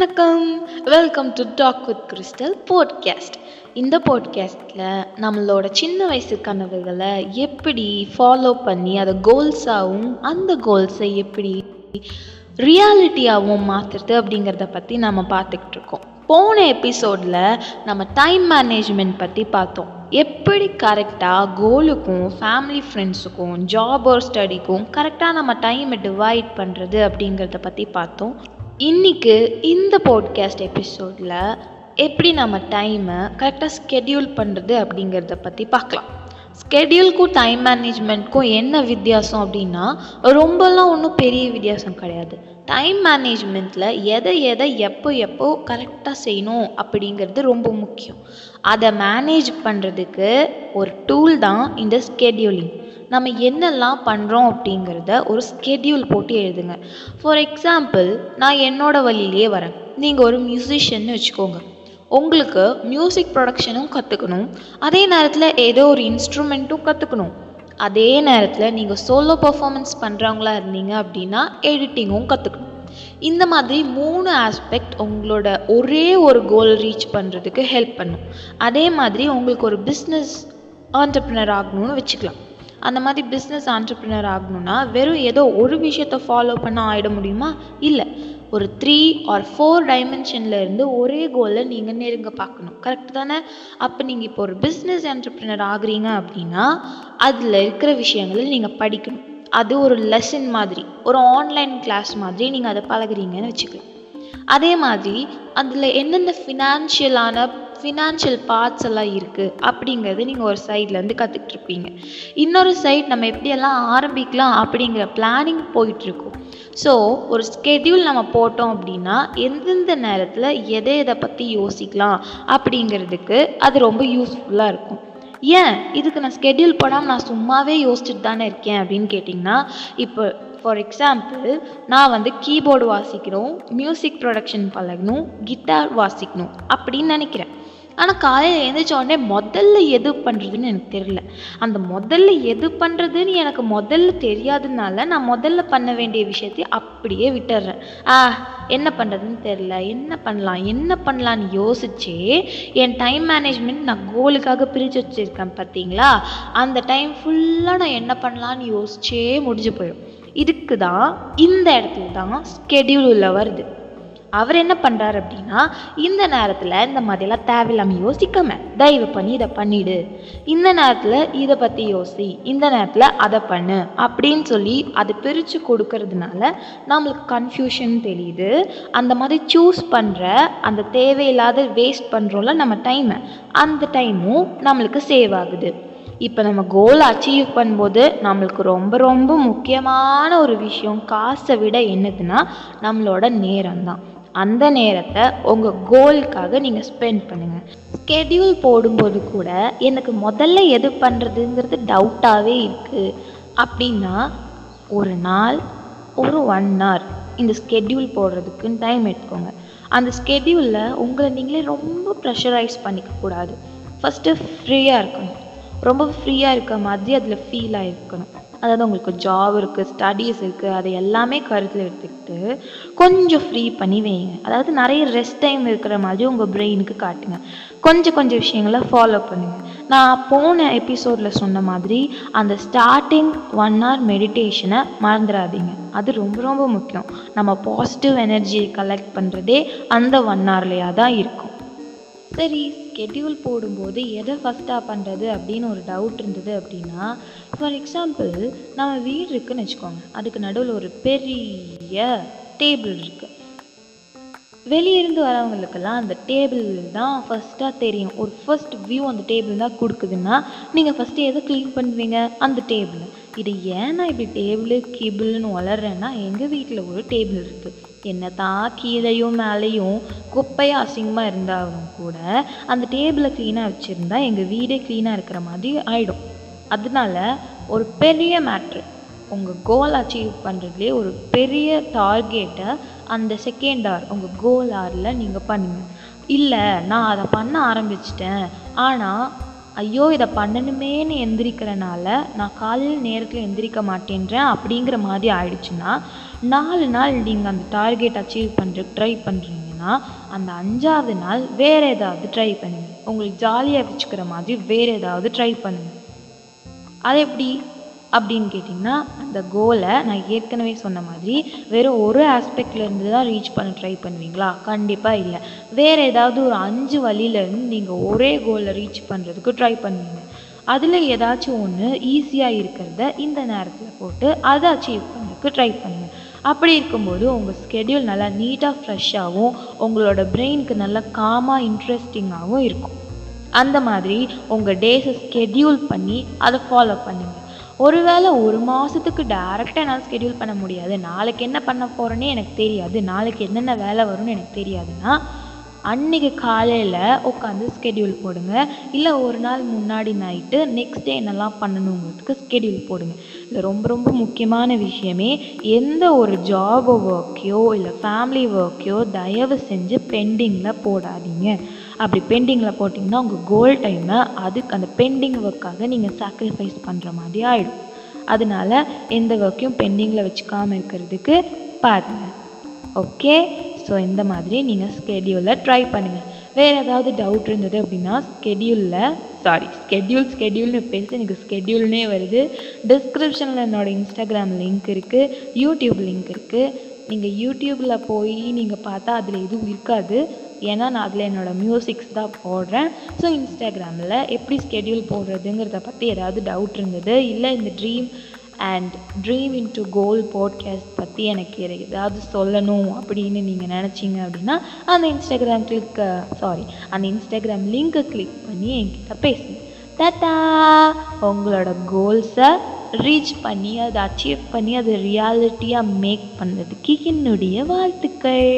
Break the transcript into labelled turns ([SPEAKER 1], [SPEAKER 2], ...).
[SPEAKER 1] வணக்கம். Welcome to talk with Crystal podcast இந்த போட்காஸ்டில் நம்மளோட சின்ன வயசு கனவுகளை எப்படி ஃபாலோ பண்ணி அதை கோல்ஸாகவும் அந்த கோல்ஸை எப்படி ரியாலிட்டியாகவும் மாற்றுறது அப்படிங்கிறத பற்றி நம்ம பார்த்துக்கிட்டு இருக்கோம். போன எபிசோடில் நம்ம டைம் மேனேஜ்மெண்ட் பற்றி பார்த்தோம். எப்படி கரெக்டாக கோலுக்கும் ஃபேமிலி ஃப்ரெண்ட்ஸுக்கும் ஜாப் ஒரு ஸ்டடிக்கும் கரெக்டாக நம்ம டைமை டிவைட் பண்ணுறது அப்படிங்கிறத பற்றி பார்த்தோம். இன்னைக்கு இந்த போட்காஸ்ட் எபிசோடில் எப்படி நம்ம டைமை கரெக்டாக ஸ்கெடியூல் பண்ணுறது அப்படிங்கிறத பற்றி பார்க்கலாம். ஸ்கெடியூலுக்கும் டைம் மேனேஜ்மெண்ட்க்கும் என்ன வித்தியாசம் அப்படின்னா ரொம்பலாம் ஒன்றும் பெரிய வித்தியாசம் கிடையாது. டைம் மேனேஜ்மெண்ட்டில் எதை எதை எப்போ எப்போ கரெக்டாக செய்யணும் அப்படிங்கிறது ரொம்ப முக்கியம். அதை மேனேஜ் பண்ணுறதுக்கு ஒரு டூல் தான் இந்த ஸ்கெடியூலிங் நம்ம என்னெல்லாம் பண்ணுறோம் அப்படிங்கிறத ஒரு ஸ்கெடியூல் போட்டு எழுதுங்க. ஃபார் எக்ஸாம்பிள் நான் என்னோட வழியிலே வரேன். நீங்கள் ஒரு மியூசிஷியன்னு வச்சுக்கோங்க. உங்களுக்கு மியூசிக் ப்ரொடக்ஷனும் கற்றுக்கணும் அதே நேரத்தில் ஏதோ ஒரு இன்ஸ்ட்ருமெண்ட்டும் கற்றுக்கணும் அதே நேரத்தில் நீங்கள் சோலோ பர்ஃபார்மன்ஸ் பண்ணுறவங்களா இருந்தீங்க அப்படின்னா எடிட்டிங்கும் கற்றுக்கணும் இந்த மாதிரி மூணு ஆஸ்பெக்ட் உங்களோட ஒரே ஒரு கோல் ரீச் பண்ணுறதுக்கு ஹெல்ப் பண்ணும். அதே மாதிரி உங்களுக்கு ஒரு பிஸ்னஸ் ஆண்டர்ப்ரினர் ஆகணும்னு வச்சுக்கலாம். அந்த மாதிரி பிஸ்னஸ் ஆண்டர்ப்ரினர் ஆகணும்னா வெறும் ஏதோ ஒரு விஷயத்த ஃபாலோ பண்ண ஆகிட முடியுமா? இல்லை. ஒரு த்ரீ ஆர் ஃபோர் டைமென்ஷனில் இருந்து ஒரே கோலை நீங்கள் நெருங்க பார்க்கணும். கரெக்ட் தானே? அப்போ நீங்கள் இப்போ ஒரு பிஸ்னஸ் என்டர்பிரினர் ஆகுறீங்க அப்படின்னா அதில் இருக்கிற விஷயங்களை நீங்கள் படிக்கணும். அது ஒரு லெசன் மாதிரி ஒரு ஆன்லைன் கிளாஸ் மாதிரி நீங்கள் அதை பழகுறீங்கன்னு வச்சுக்கலாம். அதே மாதிரி அதில் என்னென்ன ஃபினான்ஷியலான ஃபினான்ஷியல் பார்ட்ஸ் எல்லாம் இருக்குது அப்படிங்கிறது நீங்கள் ஒரு சைட்லேருந்து கற்றுக்கிட்டு இருப்பீங்க. இன்னொரு சைட் நம்ம எப்படியெல்லாம் ஆரம்பிக்கலாம் அப்படிங்கிற பிளானிங் போயிட்டுருக்கும் ஸோ ஒரு ஸ்கெடியூல் நம்ம போட்டோம் அப்படின்னா எந்தெந்த நேரத்தில் எதை எதை பற்றி யோசிக்கலாம் அப்படிங்கிறதுக்கு அது ரொம்ப யூஸ்ஃபுல்லாக இருக்கும். ஏன்? இதுக்கு நான் ஸ்கெடியூல் போடாமல் நான் சும்மாவே யோசிச்சுட்டு தானே இருக்கேன் அப்படின்னு கேட்டிங்கன்னா இப்போ ஃபார் எக்ஸாம்பிள் நான் வந்து கீபோர்டு வாசிக்கணும் மியூசிக் ப்ரொடக்ஷன் பழகணும் கிட்டார் வாசிக்கணும் அப்படின்னு நினைக்கிறேன். ஆனால் காலையில் எழுந்திரிச்ச உடனே முதல்ல எது பண்ணுறதுன்னு எனக்கு தெரியல. அந்த முதல்ல எது பண்ணுறதுன்னு எனக்கு முதல்ல தெரியாததுனால நான் முதல்ல பண்ண வேண்டிய விஷயத்தை அப்படியே விட்டுடுறேன் ஆ என்ன பண்ணுறதுன்னு தெரில என்ன பண்ணலாம்? என்ன பண்ணலான்னு யோசிச்சே என் டைம் மேனேஜ்மெண்ட் நான் கோலுக்காக பிரித்து வச்சுருக்கேன் பார்த்தீங்களா அந்த டைம் ஃபுல்லாக நான் என்ன பண்ணலான்னு யோசிச்சே முடிஞ்சு போயிடும். இதுக்கு தான் இந்த இடத்துல தான் ஸ்கெடியூல் உள்ள வருது. அவர் என்ன பண்ணுறாரு அப்படின்னா இந்த நேரத்தில் இந்த மாதிரிலாம் தேவையில்லாமல் யோசிக்காம தயவு பண்ணி இதை பண்ணிடு. இந்த நேரத்தில் இதை பற்றி யோசி இந்த நேரத்தில் அதை பண்ணு அப்படின்னு சொல்லி அதை பிரித்து கொடுக்கறதுனால நம்மளுக்கு கன்ஃபியூஷன் தெரியுது. அந்த மாதிரி சூஸ் பண்ணுற அந்த தேவையில்லாத வேஸ்ட் பண்ணுறோம்ல நம்ம டைமை அந்த டைமும் நம்மளுக்கு சேவ் ஆகுது. இப்போ நம்ம கோல் அச்சீவ் பண்ணும்போது நம்மளுக்கு ரொம்ப ரொம்ப முக்கியமான ஒரு விஷயம் காசை விட என்னதுன்னா நம்மளோட நேரம் தான் அந்த நேரத்தை உங்கள் கோலுக்காக நீங்கள் ஸ்பெண்ட் பண்ணுங்கள் ஸ்கெடியூல் போடும்போது கூட எனக்கு முதல்ல எது பண்ணுறதுங்கிறது டவுட்டாகவே இருக்குது அப்படின்னா ஒரு நாள் ஒரு ஒன் ஹவர் இந்த ஸ்கெடியூல் போடுறதுக்குன்னு டைம் எடுத்துக்கோங்க. அந்த ஸ்கெடியூலில் உங்களை நீங்களே ரொம்ப ப்ரெஷரைஸ் பண்ணிக்கக்கூடாது ஃபஸ்ட்டு ஃப்ரீயாக இருக்கணும். ரொம்ப ஃப்ரீயாக இருக்க மாதிரி அதில் ஃபீல் ஆகிருக்கணும் அதாவது உங்களுக்கு ஜாப் இருக்குது ஸ்டடீஸ் இருக்குது அதை எல்லாமே கருத்தில் எடுத்துக்கிட்டு கொஞ்சம் ஃப்ரீ பண்ணி வைங்க. அதாவது நிறைய ரெஸ்ட் டைம் இருக்கிற மாதிரி உங்கள் பிரெயினுக்கு காட்டுங்க. கொஞ்சம் கொஞ்சம் விஷயங்களை ஃபாலோ பண்ணுங்கள் நான் போன எபிசோடில் சொன்ன மாதிரி அந்த ஸ்டார்டிங் ஒன் ஹவர் மெடிடேஷனை மறந்துடாதீங்க அது ரொம்ப ரொம்ப முக்கியம். நம்ம பாசிட்டிவ் எனர்ஜியை கலெக்ட் பண்ணுறதே அந்த ஒன் ஹவர்லையாக தான் இருக்கும். சரி. ஸ்கெடியூல் போடும்போது எதை ஃபஸ்ட்டாக பண்ணுறது அப்படின்னு ஒரு டவுட் இருந்தது அப்படின்னா ஃபார் எக்ஸாம்பிள் நம்ம வீடு இருக்குன்னு வச்சுக்கோங்க. அதுக்கு நடுவில் ஒரு பெரிய டேபிள் இருக்குது வெளியிருந்து வரவங்களுக்கெல்லாம் அந்த டேபிள் தான் ஃபஸ்ட்டாக தெரியும். ஒரு ஃபர்ஸ்ட் வியூ அந்த டேபிள் தான் கொடுக்குதுன்னா நீங்கள் ஃபஸ்ட்டு எதை க்ளீன் பண்ணுவீங்க? அந்த டேபிள் இது ஏன் நான் இப்படி டேபிள் கிபிள்னு வளர்றேன்னா எங்கள் வீட்டில் ஒரு டேபிள் இருக்குது என்ன தான் கீழேயும் மேலேயும் குப்பையாக அசிங்கமாக இருந்தாலும் கூட அந்த டேபிளை க்ளீனாக வச்சுருந்தா எங்கள் வீடே க்ளீனாக இருக்கிற மாதிரி ஆகிடும் அதனால ஒரு பெரிய மேட்ரு உங்கள் கோல் அச்சீவ் பண்ணுறதுலேயே ஒரு பெரிய டார்கெட்டை அந்த செகண்ட் ஆர் உங்கள் கோல் ஆரில் நீங்கள் பண்ணுங்கள் இல்லை நான் அதை பண்ண ஆரம்பிச்சிட்டேன். ஆனால் ஐயோ இதை பண்ணணுமேன்னு எந்திரிக்கிறனால நான் காலையில் நேரத்தில் எந்திரிக்க மாட்டேன்றேன் அப்படிங்கிற மாதிரி ஆயிடுச்சுன்னா நாலு நாள் நீங்கள் அந்த டார்கெட் அச்சீவ் பண்ணுற ட்ரை பண்ணுறீங்கன்னா அந்த அஞ்சாவது நாள் வேறு ஏதாவது ட்ரை பண்ணுங்கள் உங்களுக்கு ஜாலியாக வச்சுக்கிற மாதிரி வேறு ஏதாவது ட்ரை பண்ணுங்கள் அது எப்படி? அப்படின்னு கேட்டிங்கன்னா அந்த கோலை நான் ஏற்கனவே சொன்ன மாதிரி வெறும் ஒரு ஆஸ்பெக்ட்லேருந்து தான் ரீச் பண்ண ட்ரை பண்ணுவீங்களா? கண்டிப்பாக இல்லை. வேறு ஏதாவது ஒரு அஞ்சு வழியிலேருந்து நீங்கள் ஒரே கோலை ரீச் பண்ணுறதுக்கு ட்ரை பண்ணுவீங்க. அதில் ஏதாச்சும் ஒன்று ஈஸியாக இருக்கிறத இந்த நேரத்தில் போட்டு அதை அச்சீவ் பண்ணுறதுக்கு ட்ரை பண்ணுங்கள் அப்படி இருக்கும்போது உங்கள் ஸ்கெடியூல் நல்லா நீட்டாக ஃப்ரெஷ்ஷாகவும் உங்களோட பிரெயினுக்கு நல்லா காமாக இன்ட்ரெஸ்டிங்காகவும் இருக்கும். அந்த மாதிரி உங்கள் டேஸை ஸ்கெடியூல் பண்ணி அதை ஃபாலோ பண்ணுங்கள் ஒருவேளை ஒரு மாதத்துக்கு டேரெக்டாக என்னால் ஸ்கெடியூல் பண்ண முடியாது. நாளைக்கு என்ன பண்ண போகிறேன்னே எனக்கு தெரியாது. நாளைக்கு என்னென்ன வேலை வரும்னு எனக்கு தெரியாதுன்னா அன்றைக்கி காலையில் உட்காந்து ஸ்கெடியூல் போடுங்க. இல்லை ஒரு நாள் முன்னாடி நைட்டு நெக்ஸ்ட் டே என்னெல்லாம் பண்ணணுங்கிறதுக்கு ஸ்கெடியூல் போடுங்க. இல்லை ரொம்ப ரொம்ப முக்கியமான விஷயமே எந்த ஒரு ஜாப் ஒர்க்கையோ இல்லை ஃபேமிலி ஒர்க்கையோ தயவு செஞ்சு பெண்டிங்கில் போடாதீங்க. அப்படி பெண்டிங்கில் போட்டிங்கன்னா உங்கள் கோல் டைமை அதுக்கு அந்த பெண்டிங் ஒர்க்காக நீங்கள் சாக்ரிஃபைஸ் பண்ணுற மாதிரி ஆகிடும் அதனால எந்த ஒர்க்கையும் பெண்டிங்கில் வச்சுக்காமல் இருக்கிறதுக்கு பாருங்கள் ஓகே ஸோ இந்த மாதிரி நீங்கள் ஸ்கெடியூலில் ட்ரை பண்ணுங்கள் வேறு ஏதாவது டவுட் இருந்தது அப்படின்னா ஸ்கெடியூலில் சாரி ஸ்கெடியூல் ஸ்கெடியூல்னு பேசி எனக்கு ஸ்கெடியூல்னே வருது. டிஸ்கிரிப்ஷனில் என்னோடய இன்ஸ்டாகிராம் லிங்க் இருக்குது யூடியூப் லிங்க் இருக்குது நீங்கள் யூடியூப்பில் போய் நீங்கள் பார்த்தா அதில் எதுவும் இருக்காது. ஏன்னா நான் அதில் என்னோடய மியூசிக்ஸ் தான் போடுறேன். ஸோ இன்ஸ்டாகிராமில் எப்படி ஸ்கெடியூல் போடுறதுங்கிறத பற்றி ஏதாவது டவுட் இருந்தது? இல்லை இந்த dream and dream into goal podcast பற்றி எனக்கு ஏதாவது சொல்லணும் அப்படின்னு நீங்கள் நினச்சிங்க அப்படின்னா அந்த இன்ஸ்டாகிராம் கிளிக் சாரி அந்த இன்ஸ்டாகிராம் லிங்க்கை கிளிக் பண்ணி என்கிட்ட பேசுங்க. தட்டா உங்களோட கோல்ஸை ரீச் பண்ணி அதை அச்சீவ் பண்ணி அதை ரியாலிட்டியாக மேக் பண்ணுறதுக்கு என்னுடைய வாழ்த்துக்கள்.